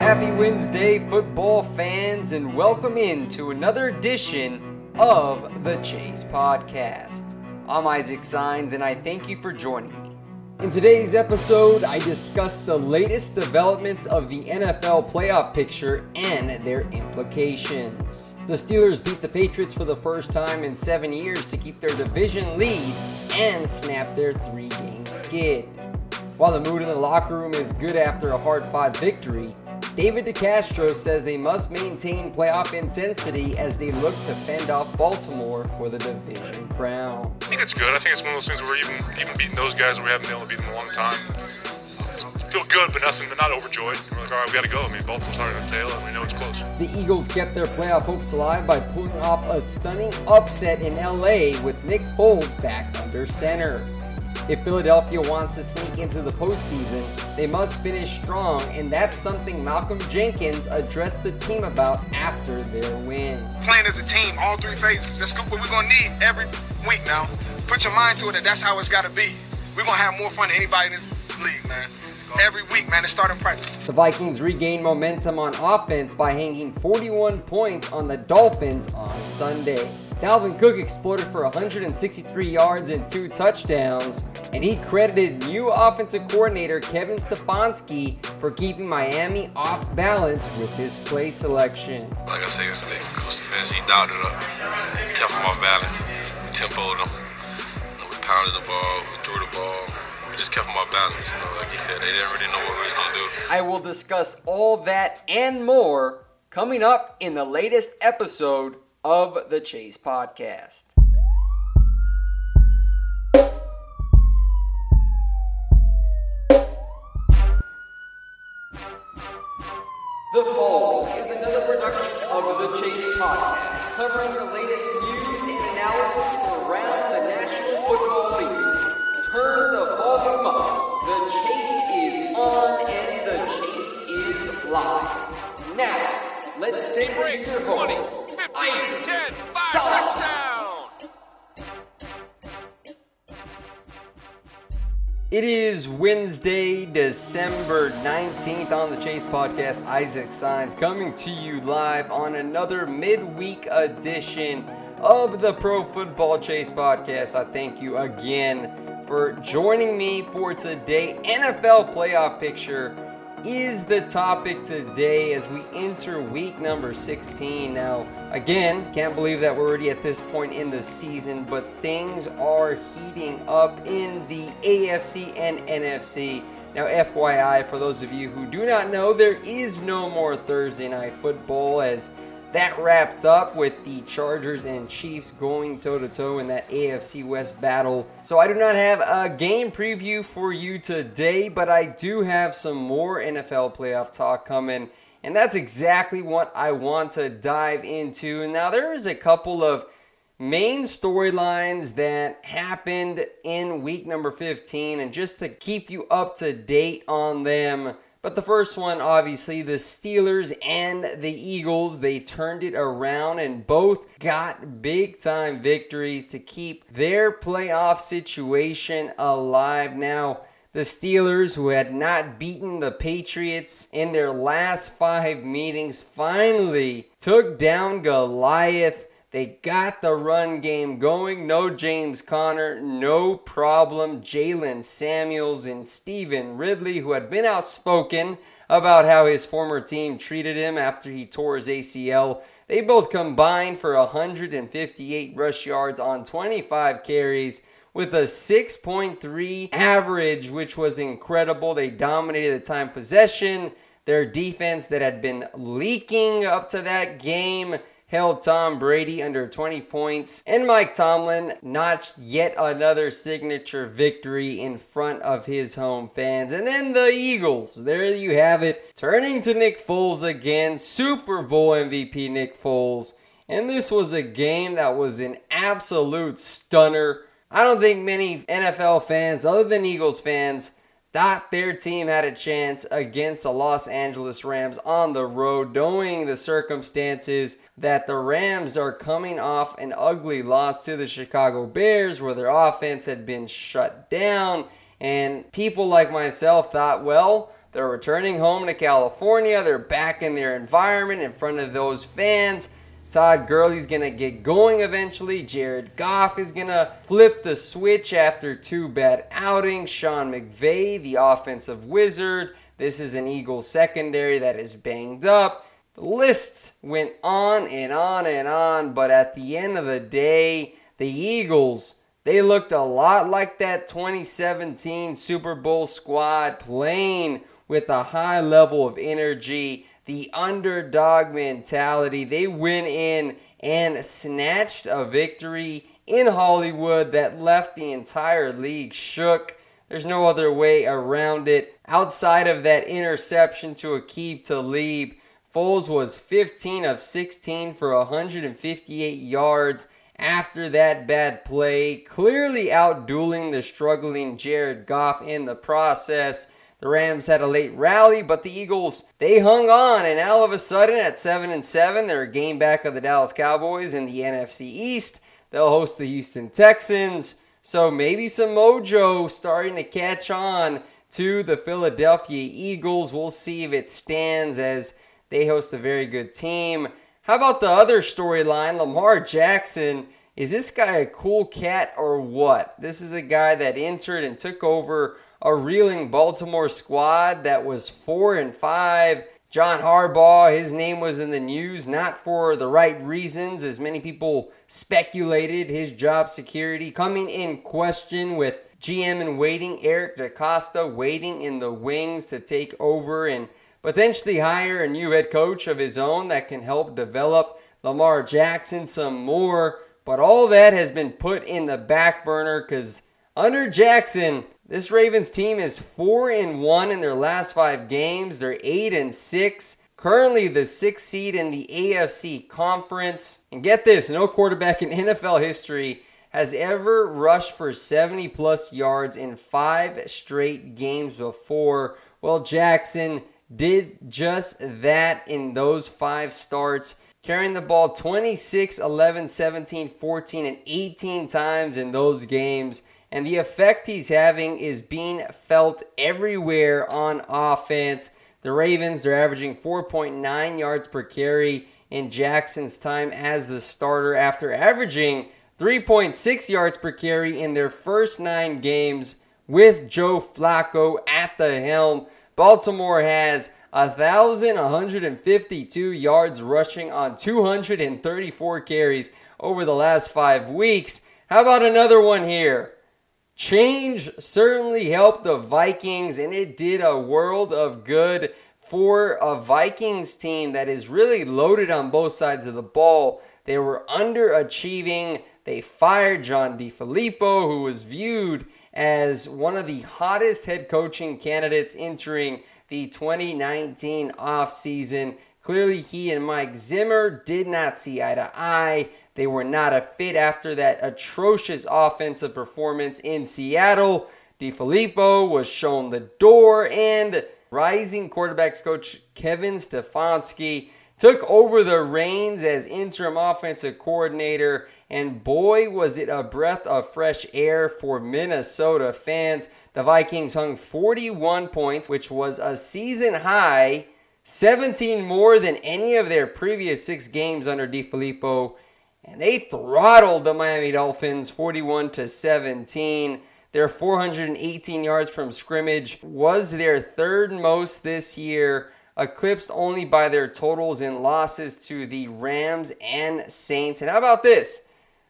Happy Wednesday, football fans, and welcome in to another edition of the Chase Podcast. I'm Isaac Signs, and I thank you for joining me. In today's episode, I discuss the latest developments of the NFL playoff picture and their implications. The Steelers beat the Patriots for the first time in seven years to keep their division lead and snap their three game skid. While the mood in the locker room is good after a hard fought victory, David DeCastro says they must maintain playoff intensity as they look to fend off Baltimore for the division crown. I think it's good. I think it's one of those things where even even beating those guys, where we haven't been able to beat them in a long time. Feel good, but nothing, but not overjoyed. We're like, all right, we got to go. I mean, Baltimore's hard to tail, and we know it's close. The Eagles kept their playoff hopes alive by pulling off a stunning upset in LA with Nick Foles back under center. If Philadelphia wants to sneak into the postseason, they must finish strong, and that's something Malcolm Jenkins addressed the team about after their win. Playing as a team, all three phases. That's what we're gonna need every week now. Put your mind to it that that's how it's gotta be. We're gonna have more fun than anybody in this league, man. Every week, man, it's starting practice. The Vikings regained momentum on offense by hanging 41 points on the Dolphins on Sunday. Dalvin Cook exploded for 163 yards and two touchdowns, and he credited new offensive coordinator Kevin Stefanski for keeping Miami off balance with his play selection. Like I said yesterday, Coach Stefanski dialed it up, kept him off balance. We tempoed him, we pounded the ball, we threw the ball. We just kept him off balance. You know, like he said, they didn't really know what we was gonna do. I will discuss all that and more coming up in the latest episode of the Chase Podcast. The Fall is another production of the Chase Podcast, covering the latest news and analysis is Wednesday, December 19th on the Chase Podcast. Isaac Signs coming to you live on another midweek edition of the Pro Football Chase Podcast. I thank you again for joining me for today. NFL playoff picture is the topic today as we enter week number 16. Now, again, can't believe that we're already at this point in the season, but things are heating up in the AFC and NFC. Now, FYI, for those of you who do not know, there is no more Thursday night football as that wrapped up with the Chargers and Chiefs going toe to toe in that AFC West battle. So I do not have a game preview for you today, but I do have some more NFL playoff talk coming. And that's exactly what I want to dive into. Now, there is a couple of main storylines that happened in week number 15, and just to keep you up to date on them, But the first one, obviously, the Steelers and the Eagles, they turned it around and both got big time victories to keep their playoff situation alive. Now, the Steelers, who had not beaten the Patriots in their last five meetings, finally took down Goliath. They got the run game going. No James Conner, no problem. Jaylen Samuels and Stevan Ridley, who had been outspoken about how his former team treated him after he tore his ACL. They both combined for 158 rush yards on 25 carries with a 6.3 average, which was incredible. They dominated the time possession. Their defense that had been leaking up to that game held Tom Brady under 20 points, and Mike Tomlin notched yet another signature victory in front of his home fans. And then the Eagles, there you have it, turning to Nick Foles again, Super Bowl MVP Nick Foles. And this was a game that was an absolute stunner. I don't think many NFL fans, other than Eagles fans, thought their team had a chance against the Los Angeles Rams on the road, knowing the circumstances that the Rams are coming off an ugly loss to the Chicago Bears, where their offense had been shut down. And people like myself thought, well, they're returning home to California. They're back in their environment in front of those fans. Todd Gurley's going to get going eventually. Jared Goff is going to flip the switch after two bad outings. Sean McVay, the offensive wizard. This is an Eagles secondary that is banged up. The list went on and on and on, but at the end of the day, the Eagles, they looked a lot like that 2017 Super Bowl squad playing with a high level of energy the underdog mentality. They went in and snatched a victory in Hollywood that left the entire league shook. There's no other way around it. Outside of that interception to Aqib Talib, Foles was 15 of 16 for 158 yards after that bad play, clearly outdueling the struggling Jared Goff in the process. The Rams had a late rally, but the Eagles they hung on, and all of a sudden at seven and seven, they're a game back of the Dallas Cowboys in the NFC East. They'll host the Houston Texans. So maybe some mojo starting to catch on to the Philadelphia Eagles. We'll see if it stands as they host a very good team. How about the other storyline? Lamar Jackson. Is this guy a cool cat or what? This is a guy that entered and took over a reeling Baltimore squad that was four and five. John Harbaugh, his name was in the news, not for the right reasons, as many people speculated his job security coming in question with GM in waiting, Eric DeCosta waiting in the wings to take over and potentially hire a new head coach of his own that can help develop Lamar Jackson some more. But all that has been put in the back burner because under Jackson, this Ravens team is 4 and 1 in their last 5 games. They're 8 and 6. Currently the 6th seed in the AFC conference. And get this, no quarterback in NFL history has ever rushed for 70 plus yards in 5 straight games before. Well, Jackson did just that in those 5 starts carrying the ball 26, 11, 17, 14, and 18 times in those games and the effect he's having is being felt everywhere on offense. The Ravens, they're averaging 4.9 yards per carry in Jackson's time as the starter after averaging 3.6 yards per carry in their first nine games with Joe Flacco at the helm. Baltimore has 1,152 yards rushing on 234 carries over the last five weeks. How about another one here? Change certainly helped the Vikings, and it did a world of good for a Vikings team that is really loaded on both sides of the ball. They were underachieving. They fired John DeFilippo, who was viewed as one of the hottest head coaching candidates entering the 2019 offseason. Clearly, he and Mike Zimmer did not see eye to eye. They were not a fit after that atrocious offensive performance in Seattle. DeFilippo was shown the door, and rising quarterbacks coach Kevin Stefanski took over the reins as interim offensive coordinator. And boy, was it a breath of fresh air for Minnesota fans. The Vikings hung 41 points, which was a season high, 17 more than any of their previous six games under DeFilippo. And they throttled the Miami Dolphins 41 to 17. Their 418 yards from scrimmage was their third most this year eclipsed only by their totals in losses to the Rams and Saints. And how about this?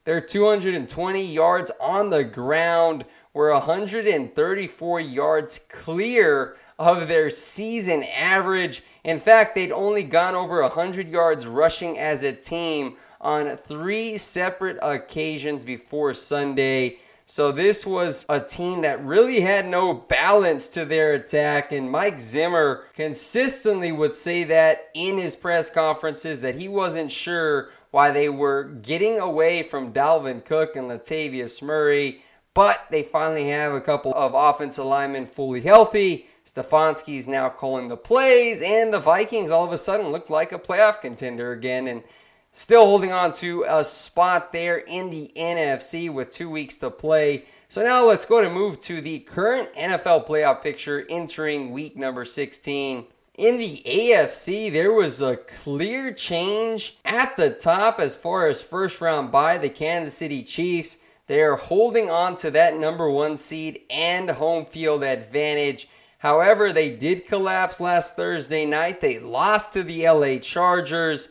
Their 220 yards on the ground were 134 yards clear of their season average. In fact, they'd only gone over 100 yards rushing as a team on three separate occasions before Sunday. So this was a team that really had no balance to their attack, and Mike Zimmer consistently would say that in his press conferences that he wasn't sure why they were getting away from Dalvin Cook and Latavius Murray, but they finally have a couple of offensive linemen fully healthy. Stefanski's now calling the plays, and the Vikings all of a sudden look like a playoff contender again. And Still holding on to a spot there in the NFC with two weeks to play. So now let's go to move to the current NFL playoff picture entering week number 16. In the AFC, there was a clear change at the top as far as first round by the Kansas City Chiefs. They're holding on to that number one seed and home field advantage. However, they did collapse last Thursday night. They lost to the LA Chargers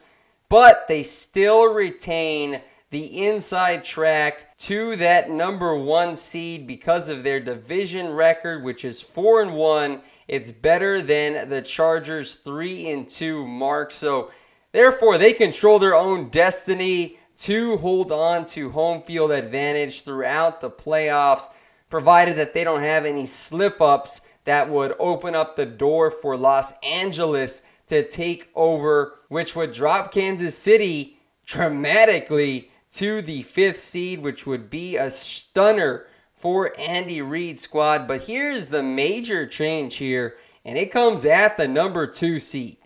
but they still retain the inside track to that number one seed because of their division record, which is four and one. It's better than the Chargers' three and two mark. So, therefore, they control their own destiny to hold on to home field advantage throughout the playoffs, provided that they don't have any slip ups that would open up the door for Los Angeles to take over, which would drop Kansas City dramatically to the fifth seed, which would be a stunner for Andy Reid's squad. But here's the major change here, and it comes at the number two seed.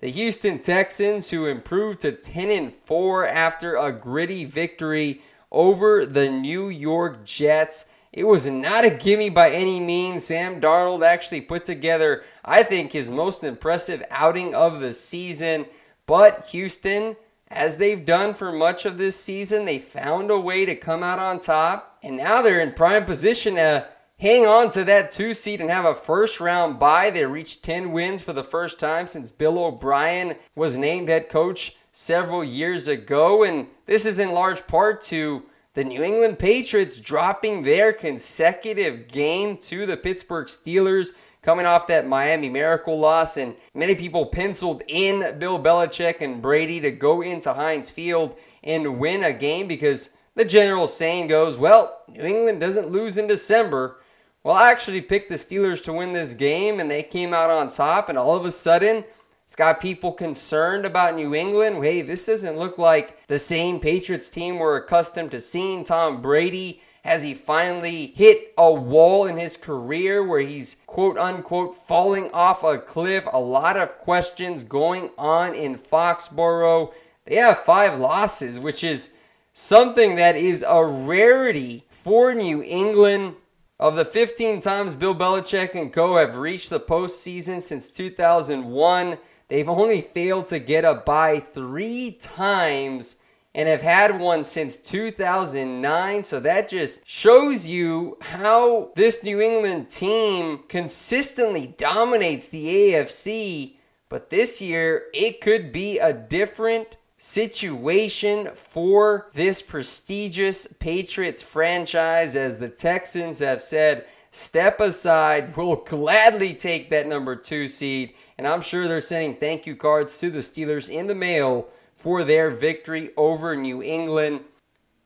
The Houston Texans, who improved to 10 and 4 after a gritty victory over the New York Jets. It was not a gimme by any means. Sam Darnold actually put together, I think, his most impressive outing of the season. But Houston, as they've done for much of this season, they found a way to come out on top. And now they're in prime position to hang on to that two seed and have a first round bye. They reached 10 wins for the first time since Bill O'Brien was named head coach several years ago. And this is in large part to the New England Patriots dropping their consecutive game to the Pittsburgh Steelers, coming off that Miami Miracle loss. And many people penciled in Bill Belichick and Brady to go into Heinz Field and win a game because the general saying goes, well, New England doesn't lose in December. Well, I actually picked the Steelers to win this game, and they came out on top, and all of a sudden, it's got people concerned about New England. Hey, this doesn't look like the same Patriots team we're accustomed to seeing. Tom Brady, has he finally hit a wall in his career where he's quote unquote falling off a cliff? A lot of questions going on in Foxborough. They have five losses, which is something that is a rarity for New England. Of the 15 times Bill Belichick and co have reached the postseason since 2001, They've only failed to get a bye three times and have had one since 2009. So that just shows you how this New England team consistently dominates the AFC. But this year, it could be a different situation for this prestigious Patriots franchise, as the Texans have said step aside. We'll gladly take that number two seed. And I'm sure they're sending thank you cards to the Steelers in the mail for their victory over New England.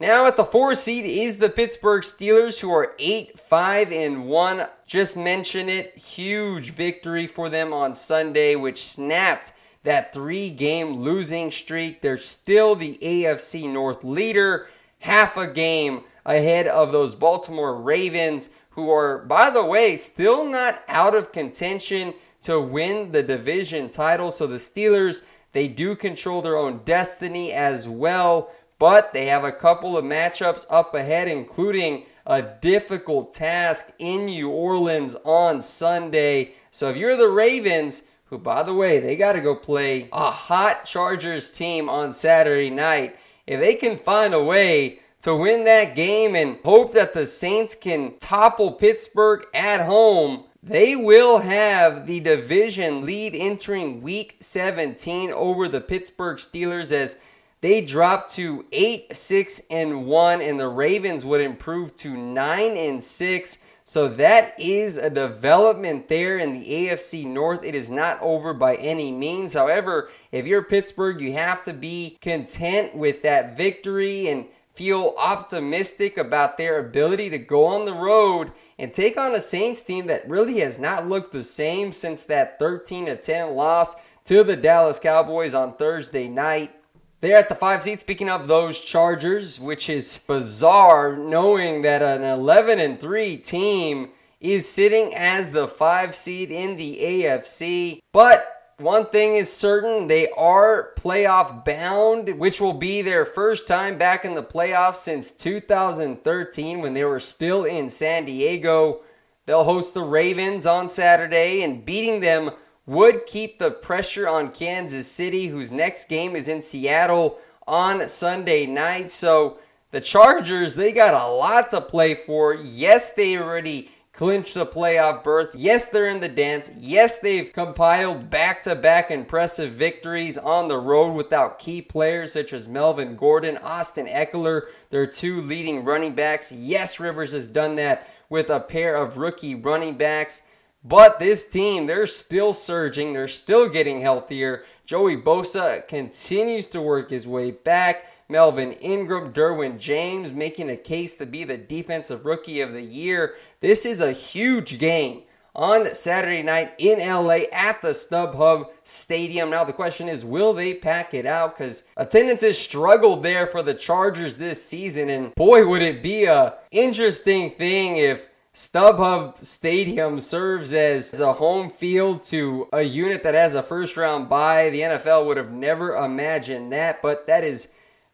Now at the four seed is the Pittsburgh Steelers, who are 8 5 and 1. Just mention it. Huge victory for them on Sunday, which snapped that three game losing streak. They're still the AFC North leader, half a game ahead of those Baltimore Ravens, who are, by the way, still not out of contention to win the division title. So the Steelers, they do control their own destiny as well, but they have a couple of matchups up ahead, including a difficult task in New Orleans on Sunday. So if you're the Ravens, who by the way, they got to go play a hot Chargers team on Saturday night, if they can find a way to win that game and hope that the Saints can topple Pittsburgh at home, they will have the division lead entering week 17 over the Pittsburgh Steelers as they drop to 8 6 and 1 and the Ravens would improve to 9 and 6. So that is a development there in the AFC North. It is not over by any means. However, if you're Pittsburgh, you have to be content with that victory and feel optimistic about their ability to go on the road and take on a Saints team that really has not looked the same since that 13 10 loss to the Dallas Cowboys on Thursday night. They're at the five seed. Speaking of those Chargers, which is bizarre knowing that an 11 and 3 team is sitting as the five seed in the AFC. But one thing is certain, they are playoff bound, which will be their first time back in the playoffs since 2013 when they were still in San Diego. They'll host the Ravens on Saturday, and beating them would keep the pressure on Kansas City, whose next game is in Seattle on Sunday night. So the Chargers, they got a lot to play for. Yes, they already clinch the playoff berth. Yes, they're in the dance. Yes, they've compiled back to back impressive victories on the road without key players such as Melvin Gordon, Austin Ekeler, their two leading running backs. Yes, Rivers has done that with a pair of rookie running backs. But this team, they're still surging. They're still getting healthier. Joey Bosa continues to work his way back. Melvin Ingram, Derwin James making a case to be the defensive rookie of the year. This is a huge game on Saturday night in LA at the StubHub Stadium. Now, the question is, will they pack it out? Because attendance has struggled there for the Chargers this season. And boy, would it be a interesting thing if StubHub Stadium serves as a home field to a unit that has a first round bye. The NFL would have never imagined that, but that is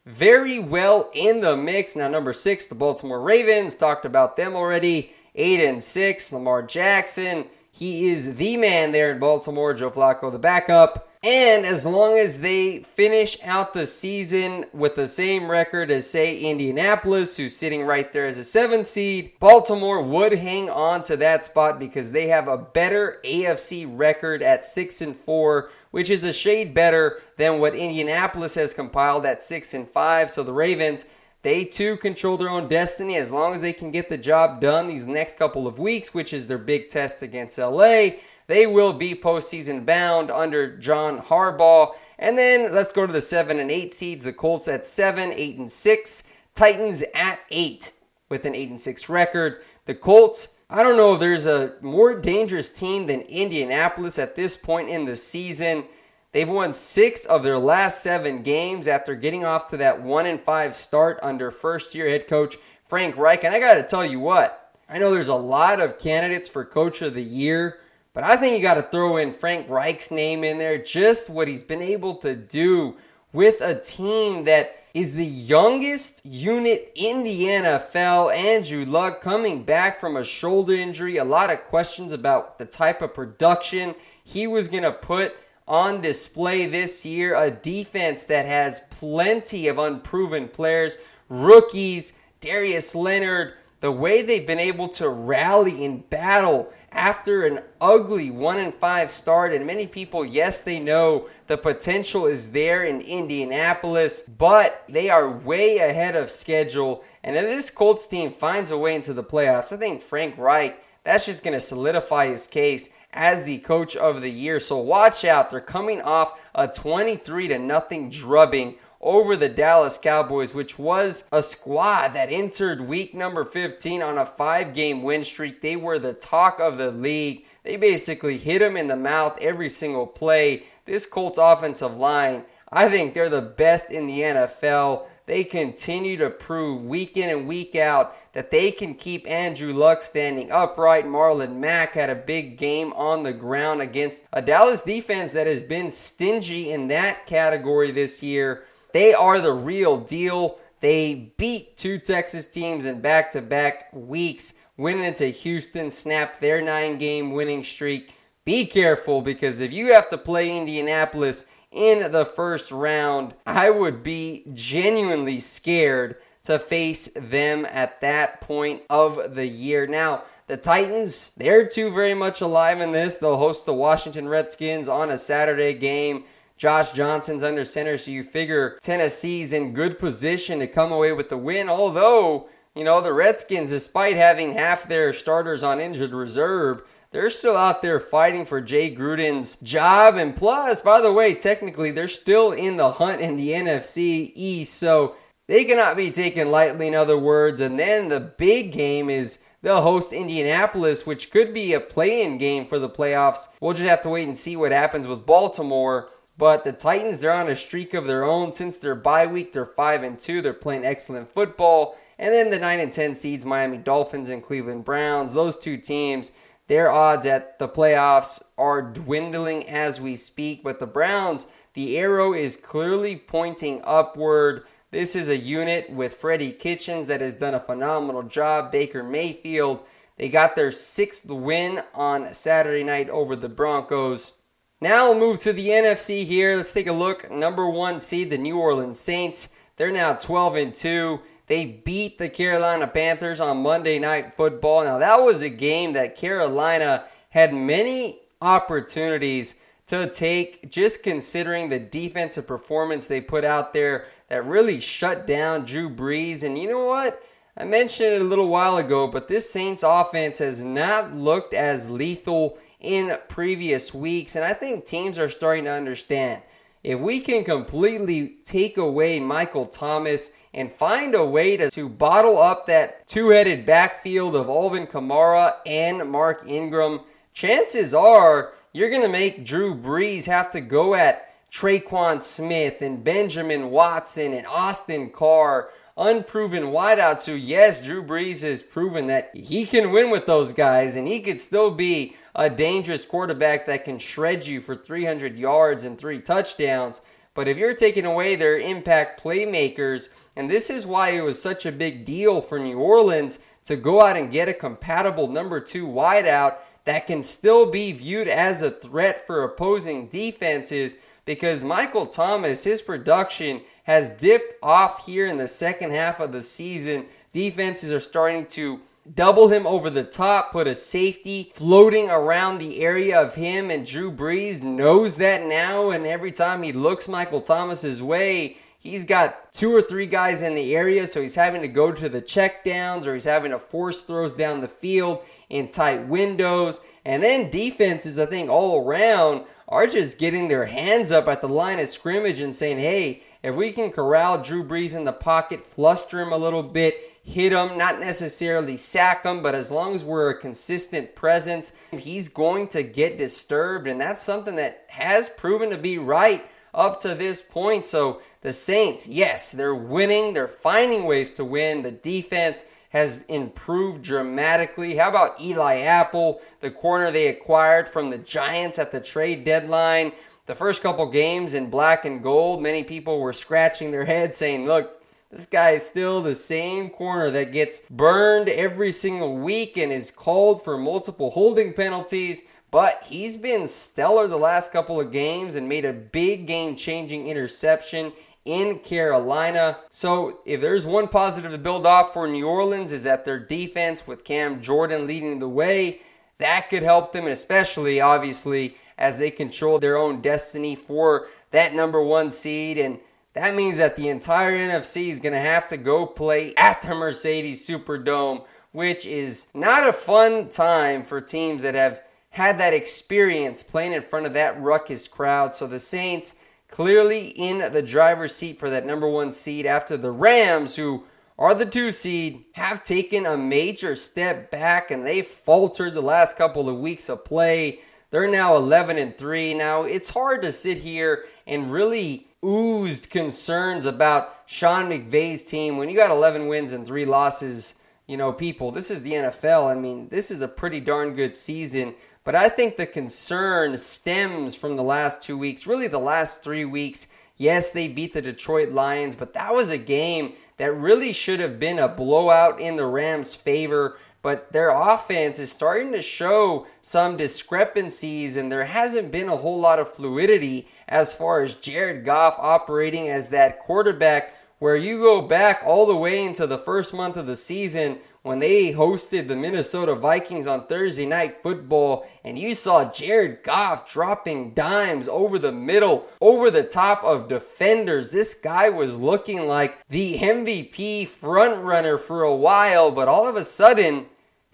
very well in the mix. Now, number six, the Baltimore Ravens, talked about them already. Eight and six, Lamar Jackson. He is the man there in Baltimore. Joe Flacco, the backup. And as long as they finish out the season with the same record as, say, Indianapolis, who's sitting right there as a seven seed, Baltimore would hang on to that spot because they have a better AFC record at six and four, which is a shade better than what Indianapolis has compiled at six and five. So the Ravens. They too control their own destiny as long as they can get the job done these next couple of weeks, which is their big test against LA. They will be postseason bound under John Harbaugh. And then let's go to the seven and eight seeds. The Colts at seven, eight and six. Titans at eight with an eight and six record. The Colts. I don't know if there's a more dangerous team than Indianapolis at this point in the season. They've won six of their last seven games after getting off to that one and five start under first year head coach Frank Reich. And I got to tell you what, I know there's a lot of candidates for coach of the year. But I think you got to throw in Frank Reich's name in there, just what he's been able to do with a team that is the youngest unit in the NFL. Andrew Luck coming back from a shoulder injury. A lot of questions about the type of production he was going to put on display this year. A defense that has plenty of unproven players, rookies, Darius Leonard, the way they've been able to rally in battle after an ugly 1 and 5 start and many people yes they know the potential is there in Indianapolis but they are way ahead of schedule and if this Colts team finds a way into the playoffs I think Frank Reich that's just going to solidify his case as the coach of the year so watch out they're coming off a 23 to nothing drubbing over the Dallas Cowboys, which was a squad that entered week number 15 on a five game win streak. They were the talk of the league. They basically hit them in the mouth every single play. This Colts offensive line, I think they're the best in the NFL. They continue to prove week in and week out that they can keep Andrew Luck standing upright. Marlon Mack had a big game on the ground against a Dallas defense that has been stingy in that category this year. They are the real deal. They beat two Texas teams in back to back weeks, winning into Houston, snapped their nine game winning streak. Be careful because if you have to play Indianapolis in the first round, I would be genuinely scared to face them at that point of the year. Now, the Titans, they're too very much alive in this. They'll host the Washington Redskins on a Saturday game. Josh Johnson's under center, so you figure Tennessee's in good position to come away with the win. Although, you know, the Redskins, despite having half their starters on injured reserve, they're still out there fighting for Jay Gruden's job. And plus, by the way, technically, they're still in the hunt in the NFC East. So they cannot be taken lightly, in other words. And then the big game is they'll host Indianapolis, which could be a play in game for the playoffs. We'll just have to wait and see what happens with Baltimore. But the Titans, they're on a streak of their own. Since their bye week, they're 5 and 2. They're playing excellent football. And then the 9 and 10 seeds, Miami Dolphins and Cleveland Browns, those two teams, their odds at the playoffs are dwindling as we speak. But the Browns, the arrow is clearly pointing upward. This is a unit with Freddie Kitchens that has done a phenomenal job. Baker Mayfield, they got their sixth win on Saturday night over the Broncos. Now we'll move to the NFC here. Let's take a look. Number one seed, the New Orleans Saints. They're now 12 and 2. They beat the Carolina Panthers on Monday Night Football. Now, that was a game that Carolina had many opportunities to take, just considering the defensive performance they put out there that really shut down Drew Brees. And you know what? I mentioned it a little while ago, but this Saints offense has not looked as lethal in previous weeks. And I think teams are starting to understand if we can completely take away Michael Thomas and find a way to, to bottle up that two headed backfield of Alvin Kamara and Mark Ingram, chances are you're going to make Drew Brees have to go at Tre'Quan Smith and Benjamin Watson and Austin Carr unproven wideouts who, yes, Drew Brees has proven that he can win with those guys and he could still be a dangerous quarterback that can shred you for 300 yards and three touchdowns. But if you're taking away their impact playmakers, and this is why it was such a big deal for New Orleans to go out and get a compatible number two wideout that can still be viewed as a threat for opposing defenses because Michael Thomas, his production has dipped off here in the second half of the season. Defenses are starting to double him over the top, put a safety floating around the area of him, and Drew Brees knows that now. And every time he looks Michael Thomas's way, he's got two or three guys in the area, so he's having to go to the checkdowns or he's having to force throws down the field in tight windows. And then defenses, I think, all around are just getting their hands up at the line of scrimmage and saying, hey, if we can corral Drew Brees in the pocket, fluster him a little bit, hit him, not necessarily sack him, but as long as we're a consistent presence, he's going to get disturbed. And that's something that has proven to be right up to this point. So the Saints, yes, they're winning, they're finding ways to win. The defense has improved dramatically. How about Eli Apple, the corner they acquired from the Giants at the trade deadline? The first couple games in black and gold, many people were scratching their heads saying, look, this guy is still the same corner that gets burned every single week and is called for multiple holding penalties. But he's been stellar the last couple of games and made a big game changing interception in Carolina. So, if there's one positive to build off for New Orleans is that their defense with Cam Jordan leading the way, that could help them, and especially obviously as they control their own destiny for that number one seed. And that means that the entire NFC is going to have to go play at the Mercedes Superdome, which is not a fun time for teams that have had that experience playing in front of that ruckus crowd. So the Saints clearly in the driver's seat for that number one seed after the Rams, who are the two seed, have taken a major step back and they faltered the last couple of weeks of play. They're now 11 and 3. Now, it's hard to sit here and really oozed concerns about Sean McVay's team. When you got 11 wins and three losses, you know, people, this is the NFL. I mean, this is a pretty darn good season. But I think the concern stems from the last two weeks, really the last three weeks. Yes, they beat the Detroit Lions, but that was a game that really should have been a blowout in the Rams' favor. But their offense is starting to show some discrepancies, and there hasn't been a whole lot of fluidity as far as Jared Goff operating as that quarterback where you go back all the way into the first month of the season when they hosted the Minnesota Vikings on Thursday night football and you saw Jared Goff dropping dimes over the middle, over the top of defenders. This guy was looking like the MVP frontrunner for a while, but all of a sudden,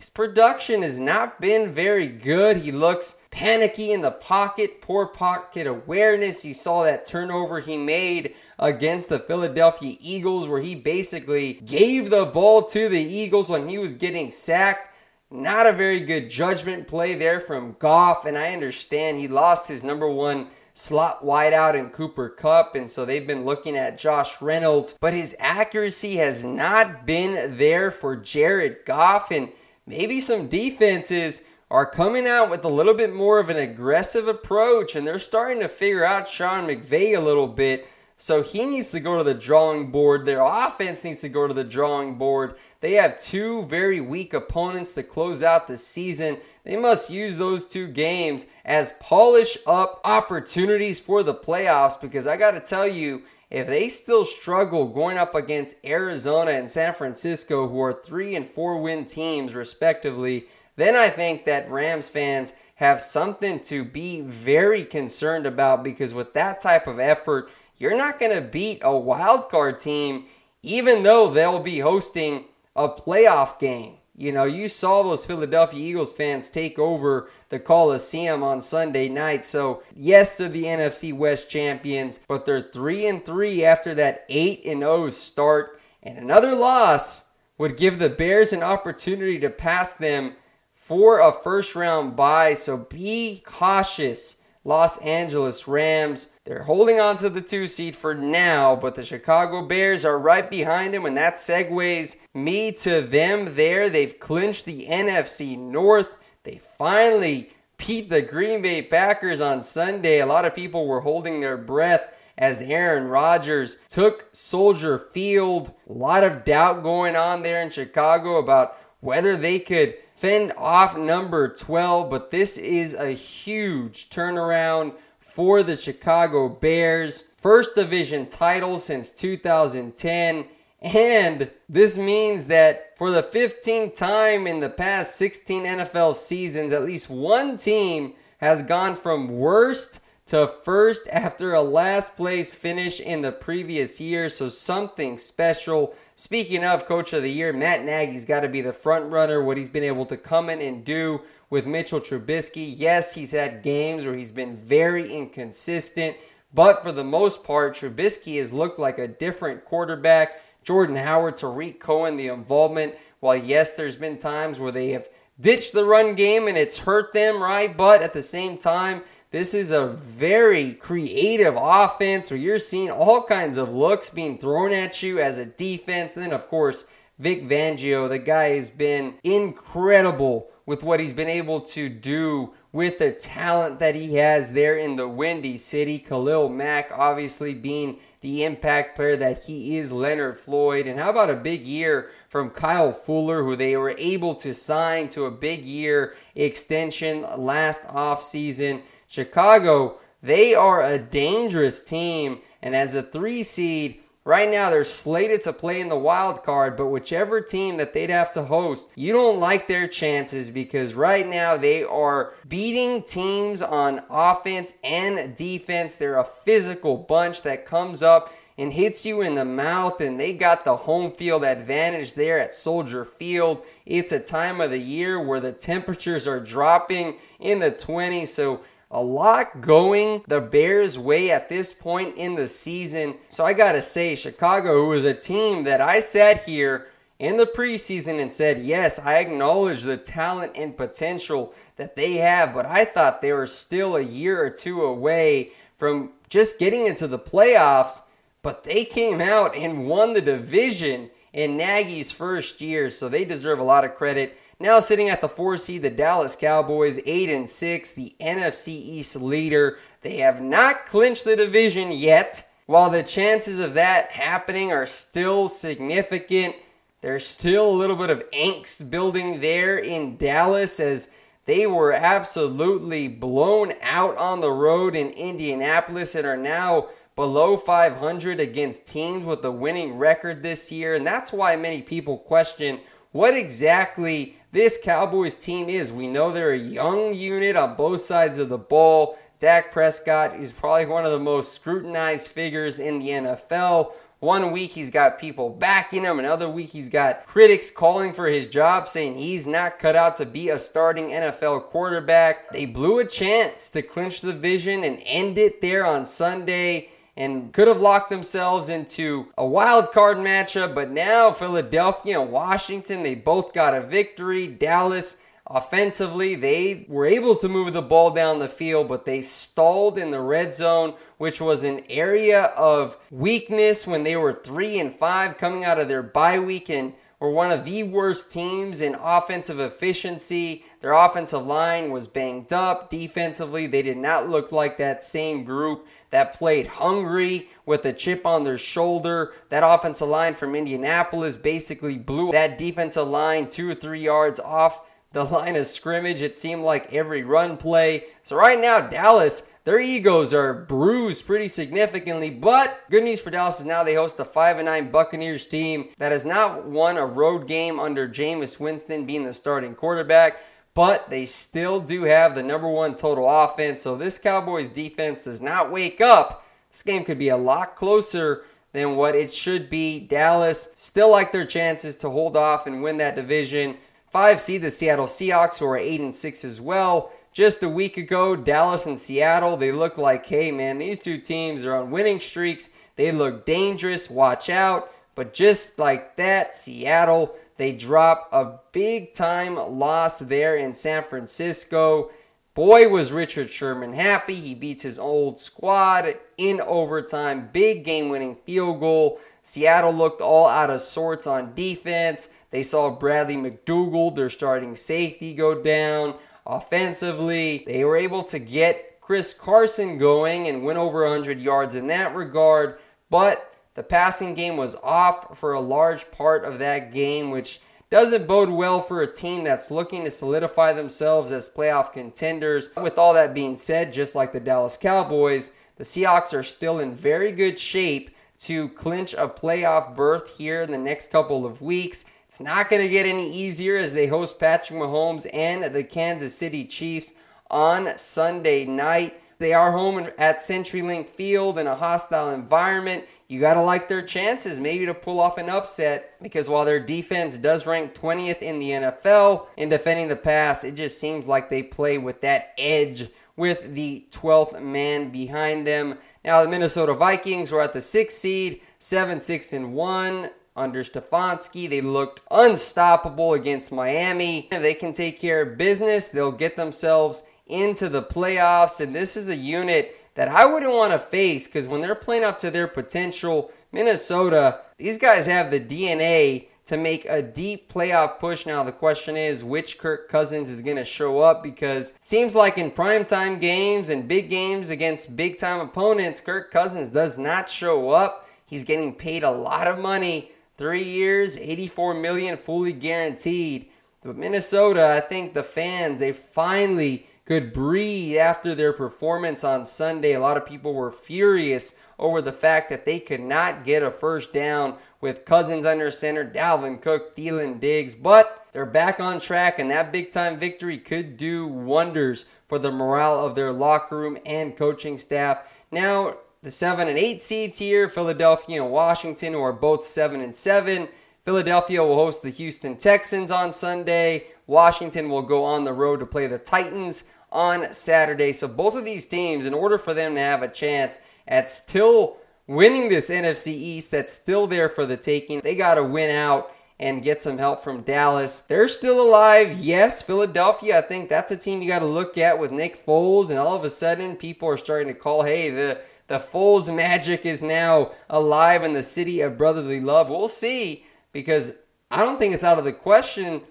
his production has not been very good. He looks panicky in the pocket, poor pocket awareness. You saw that turnover he made against the Philadelphia Eagles, where he basically gave the ball to the Eagles when he was getting sacked. Not a very good judgment play there from Goff, and I understand he lost his number one slot wideout in Cooper Kupp, and so they've been looking at Josh Reynolds, but his accuracy has not been there for Jared Goff, and maybe some defenses are coming out with a little bit more of an aggressive approach and they're starting to figure out Sean McVay a little bit. So he needs to go to the drawing board. Their offense needs to go to the drawing board. They have two very weak opponents to close out the season. They must use those two games as polish up opportunities for the playoffs because I got to tell you, if they still struggle going up against Arizona and San Francisco, who are three and four win teams respectively, then I think that Rams fans have something to be very concerned about because with that type of effort, you're not going to beat a wild card team, even though they'll be hosting a playoff game. You know, you saw those Philadelphia Eagles fans take over the Coliseum on Sunday night. So, yes, they're the NFC West champions, but they're 3 and 3 after that 8 and 0 start. And another loss would give the Bears an opportunity to pass them for a first round bye. So, be cautious. Los Angeles Rams. They're holding on to the two seed for now, but the Chicago Bears are right behind them, and that segues me to them there. They've clinched the NFC North. They finally beat the Green Bay Packers on Sunday. A lot of people were holding their breath as Aaron Rodgers took Soldier Field. A lot of doubt going on there in Chicago about whether they could fend off number 12, but this is a huge turnaround for the Chicago Bears. First division title since 2010. And this means that for the 15th time in the past 16 NFL seasons, at least one team has gone from worst to first after a last place finish in the previous year. So something special. Speaking of coach of the year, Matt Nagy's got to be the front runner. What he's been able to come in and do with Mitchell Trubisky. Yes, he's had games where he's been very inconsistent, but for the most part, Trubisky has looked like a different quarterback. Jordan Howard, Tarik Cohen, the involvement. While yes, there's been times where they have ditched the run game and it's hurt them, right? But at the same time, this is a very creative offense where you're seeing all kinds of looks being thrown at you as a defense. And then, of course, Vic Fangio, the guy has been incredible with what he's been able to do with the talent that he has there in the Windy City. Khalil Mack, obviously, being the impact player that he is, Leonard Floyd. And how about a big year from Kyle Fuller, who they were able to sign to a big year extension last offseason? Chicago, they are a dangerous team. And as a three seed, right now they're slated to play in the wild card, but whichever team that they'd have to host, you don't like their chances because right now they are beating teams on offense and defense. They're a physical bunch that comes up and hits you in the mouth, and they got the home field advantage there at Soldier Field. It's a time of the year where the temperatures are dropping in the 20s, so a lot going the Bears' way at this point in the season. So I got to say, Chicago, who is a team that I sat here in the preseason and said, yes, I acknowledge the talent and potential that they have, but I thought they were still a year or two away from just getting into the playoffs, but they came out and won the division in Nagy's first year, so they deserve a lot of credit. Now sitting at the four seed, the Dallas Cowboys, eight and six, the NFC East leader. They have not clinched the division yet. While the chances of that happening are still significant, there's still a little bit of angst building there in Dallas as they were absolutely blown out on the road in Indianapolis and are now below 500 against teams with a winning record this year. And that's why many people question what exactly this Cowboys team is. We know they're a young unit on both sides of the ball. Dak Prescott is probably one of the most scrutinized figures in the NFL. One week he's got people backing him, another week he's got critics calling for his job, saying he's not cut out to be a starting NFL quarterback. They blew a chance to clinch the division and end it there on Sunday and could have locked themselves into a wild card matchup, but now Philadelphia and Washington, they both got a victory. Dallas Offensively, they were able to move the ball down the field, but they stalled in the red zone, which was an area of weakness when they were 3 and 5 coming out of their bye week and were one of the worst teams in offensive efficiency. Their offensive line was banged up. Defensively, they did not look like that same group that played hungry with a chip on their shoulder. That offensive line from Indianapolis basically blew that defensive line two or three yards off the line of scrimmage. It seemed like every run play. So right now, Dallas, their egos are bruised pretty significantly. But good news for Dallas is now they host a 5 and 9 Buccaneers team that has not won a road game under Jameis Winston being the starting quarterback. But they still do have the number one total offense. So this Cowboys defense does not wake up. This game could be a lot closer than what it should be. Dallas still like their chances to hold off and win that division. Five seed the Seattle Seahawks, who are eight and six as well. Just a week ago, Dallas and Seattle, they look like, hey man, these two teams are on winning streaks. They look dangerous. Watch out. But just like that, Seattle, they drop a big time loss there in San Francisco. Boy, was Richard Sherman happy. He beats his old squad in overtime. Big game winning field goal. Seattle looked all out of sorts on defense. They saw Bradley McDougald, their starting safety, go down. Offensively, they were able to get Chris Carson going and went over 100 yards in that regard, but the passing game was off for a large part of that game, which doesn't bode well for a team that's looking to solidify themselves as playoff contenders. With all that being said, just like the Dallas Cowboys, the Seahawks are still in very good shape to clinch a playoff berth here in the next couple of weeks. It's not going to get any easier as they host Patrick Mahomes and the Kansas City Chiefs on Sunday night. They are home at CenturyLink Field in a hostile environment. You got to like their chances maybe to pull off an upset because while their defense does rank 20th in the NFL in defending the pass, it just seems like they play with that edge with the 12th man behind them. Now, the Minnesota Vikings were at the sixth seed, 7 6 and 1 under Stefanski. They looked unstoppable against Miami. If they can take care of business, they'll get themselves into the playoffs. And this is a unit that I wouldn't want to face because when they're playing up to their potential, Minnesota, these guys have the DNA to make a deep playoff push. Now, the question is which Kirk Cousins is going to show up because seems like in primetime games and big games against big time opponents, Kirk Cousins does not show up. He's getting paid a lot of money Three years, 84 million fully guaranteed. But Minnesota, I think the fans, they finally could breathe after their performance on Sunday. A lot of people were furious over the fact that they could not get a first down with Cousins under center, Dalvin Cook, Thielen Diggs, but they're back on track, and that big time victory could do wonders for the morale of their locker room and coaching staff. Now, the seven and eight seeds here, Philadelphia and Washington, who are both seven and seven. Philadelphia will host the Houston Texans on Sunday. Washington will go on the road to play the Titans on Saturday. So both of these teams, in order for them to have a chance at still winning this NFC East that's still there for the taking, they got to win out and get some help from Dallas. They're still alive. Yes, Philadelphia, I think that's a team you got to look at with Nick Foles. And all of a sudden, people are starting to call, hey, the, the Foles magic is now alive in the city of brotherly love. We'll see because I don't think it's out of the question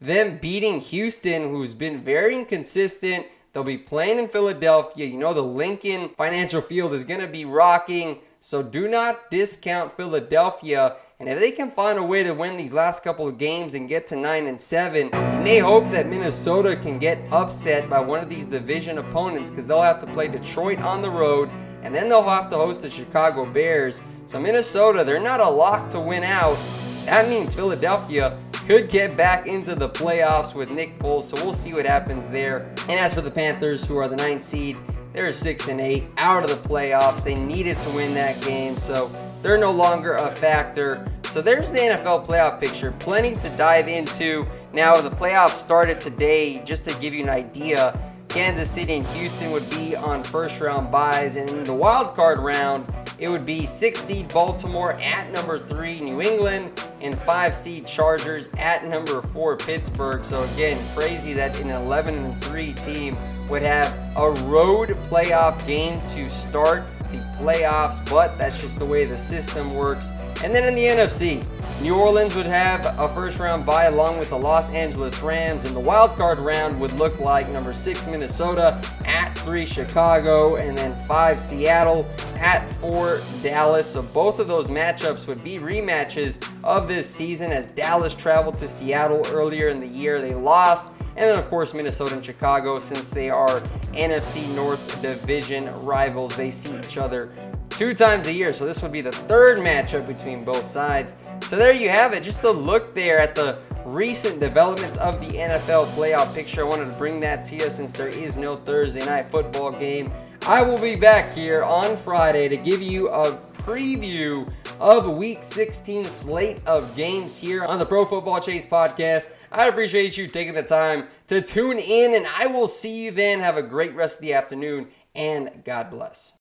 them beating Houston, who's been very inconsistent. They'll be playing in Philadelphia. You know, the Lincoln Financial Field is going to be rocking. So do not discount Philadelphia. And if they can find a way to win these last couple of games and get to 9 and 7, you may hope that Minnesota can get upset by one of these division opponents because they'll have to play Detroit on the road and then they'll have to host the Chicago Bears. So Minnesota, they're not a lock to win out. That means Philadelphia could get back into the playoffs with Nick Foles, so we'll see what happens there. And as for the Panthers, who are the ninth seed, they're six and eight, out of the playoffs. They needed to win that game, so they're no longer a factor. So there's the NFL playoff picture. Plenty to dive into. Now, the playoffs started today, just to give you an idea. Kansas City and Houston would be on first round byes, and in the wild card round, it would be six seed Baltimore at number three, New England, and five seed Chargers at number four, Pittsburgh. So again, crazy that an 11 and 3 team would have a road playoff game to start the playoffs, but that's just the way the system works. And then in the NFC, New Orleans would have a first round bye along with the Los Angeles Rams, and the wild card round would look like number six Minnesota at three Chicago, and then five Seattle at four Dallas. So both of those matchups would be rematches of this season as Dallas traveled to Seattle earlier in the year. They lost. And then, of course, Minnesota and Chicago, since they are NFC North Division rivals, they see each other two times a year. So this would be the third matchup between both sides. So there you have it. Just a look there at the recent developments of the NFL playoff picture. I wanted to bring that to you since there is no Thursday night football game. I will be back here on Friday to give you a preview of week 16 slate of games here on the Pro Football Chase podcast. I appreciate you taking the time to tune in, and I will see you then. Have a great rest of the afternoon, and God bless.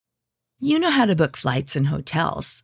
You know how to book flights and hotels.